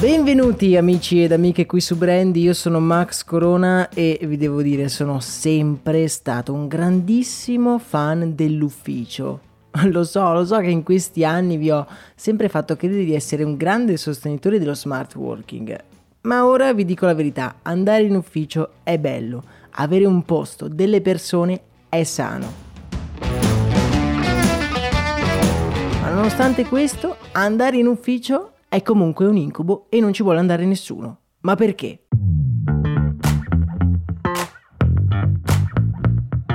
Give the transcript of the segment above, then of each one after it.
Benvenuti amici ed amiche qui su Brandy, io sono Max Corona e vi devo dire sono sempre stato un grandissimo fan dell'ufficio. Lo so, lo so che in questi anni vi ho sempre fatto credere di essere un grande sostenitore dello smart working, ma ora vi dico la verità, andare in ufficio è bello, avere un posto, delle persone è sano. Ma nonostante questo, andare in ufficio è comunque un incubo e non ci vuole andare nessuno. Ma perché?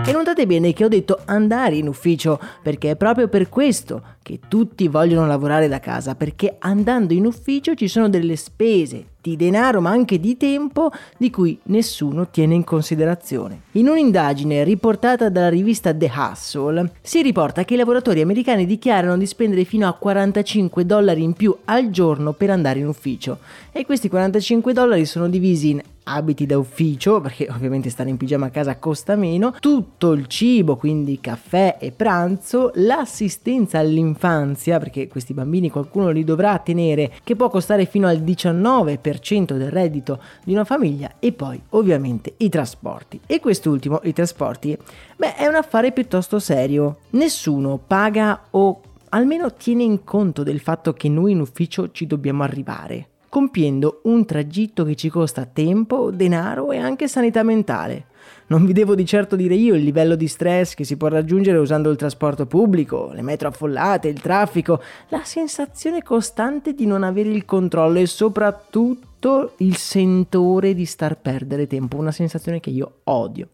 E notate bene che ho detto andare in ufficio, perché è proprio per questo che tutti vogliono lavorare da casa, perché andando in ufficio ci sono delle spese di denaro ma anche di tempo di cui nessuno tiene in considerazione. In un'indagine riportata dalla rivista The Hustle si riporta che i lavoratori americani dichiarano di spendere fino a 45 dollari in più al giorno per andare in ufficio e questi 45 dollari sono divisi in abiti da ufficio, perché ovviamente stare in pigiama a casa costa meno, tutto il cibo, quindi caffè e pranzo, l'assistenza all'infanzia, perché questi bambini qualcuno li dovrà tenere, che può costare fino al 19% del reddito di una famiglia, e poi ovviamente i trasporti. E quest'ultimo, i trasporti, beh, è un affare piuttosto serio. Nessuno paga o almeno tiene in conto del fatto che noi in ufficio ci dobbiamo arrivare compiendo un tragitto che ci costa tempo, denaro e anche sanità mentale. Non vi devo di certo dire io il livello di stress che si può raggiungere usando il trasporto pubblico, le metro affollate, il traffico, la sensazione costante di non avere il controllo e soprattutto il sentore di star perdere tempo, una sensazione che io odio.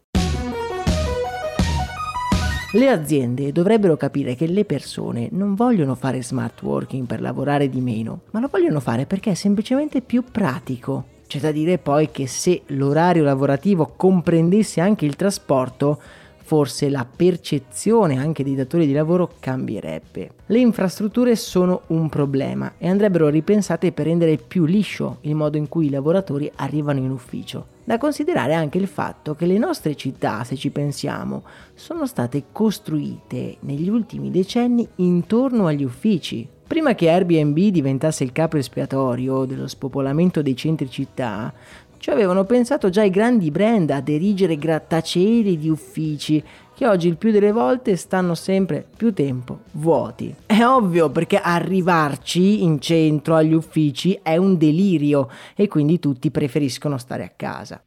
Le aziende dovrebbero capire che le persone non vogliono fare smart working per lavorare di meno, ma lo vogliono fare perché è semplicemente più pratico. C'è da dire poi che se l'orario lavorativo comprendesse anche il trasporto, forse la percezione anche dei datori di lavoro cambierebbe. Le infrastrutture sono un problema e andrebbero ripensate per rendere più liscio il modo in cui i lavoratori arrivano in ufficio. Da considerare anche il fatto che le nostre città, se ci pensiamo, sono state costruite negli ultimi decenni intorno agli uffici. Prima che Airbnb diventasse il capo espiatorio dello spopolamento dei centri città, ci avevano pensato già i grandi brand ad erigere grattacieli di uffici che oggi il più delle volte stanno sempre più tempo vuoti. È ovvio perché arrivarci in centro agli uffici è un delirio e quindi tutti preferiscono stare a casa.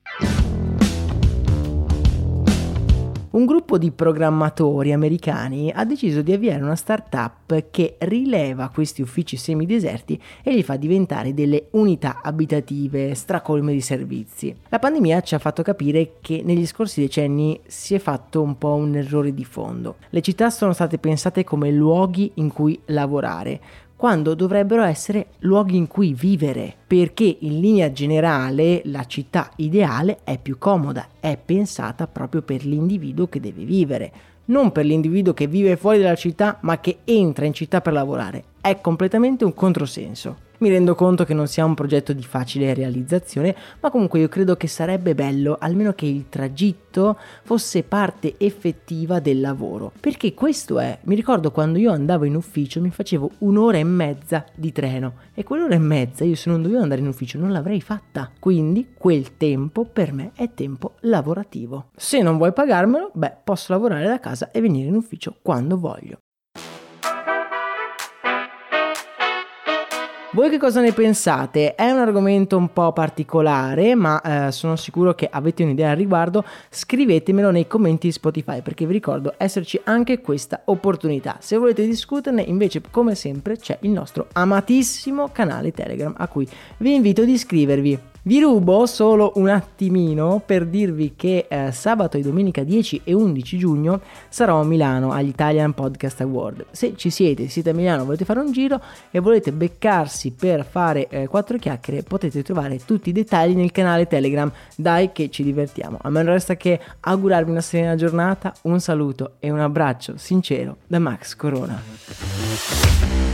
Un gruppo di programmatori americani ha deciso di avviare una startup che rileva questi uffici semideserti e li fa diventare delle unità abitative stracolme di servizi. La pandemia ci ha fatto capire che negli scorsi decenni si è fatto un po' un errore di fondo. Le città sono state pensate come luoghi in cui lavorare, quando dovrebbero essere luoghi in cui vivere, perché in linea generale la città ideale è più comoda, è pensata proprio per l'individuo che deve vivere, non per l'individuo che vive fuori dalla città ma che entra in città per lavorare. È completamente un controsenso. Mi rendo conto che non sia un progetto di facile realizzazione, ma comunque io credo che sarebbe bello almeno che il tragitto fosse parte effettiva del lavoro. Perché questo è, mi ricordo quando io andavo in ufficio mi facevo un'ora e mezza di treno e quell'ora e mezza io se non dovevo andare in ufficio non l'avrei fatta. Quindi quel tempo per me è tempo lavorativo. Se non vuoi pagarmelo, beh, posso lavorare da casa e venire in ufficio quando voglio. Voi che cosa ne pensate? È un argomento un po' particolare, ma eh, sono sicuro che avete un'idea al riguardo. Scrivetemelo nei commenti di Spotify perché vi ricordo esserci anche questa opportunità. Se volete discuterne, invece, come sempre, c'è il nostro amatissimo canale Telegram a cui vi invito ad iscrivervi. Vi rubo solo un attimino per dirvi che eh, sabato e domenica 10 e 11 giugno sarò a Milano agli Italian Podcast Award. Se ci siete, siete a Milano, volete fare un giro e volete beccarsi per fare eh, quattro chiacchiere, potete trovare tutti i dettagli nel canale Telegram. Dai che ci divertiamo. A me non resta che augurarvi una serena giornata, un saluto e un abbraccio sincero da Max Corona.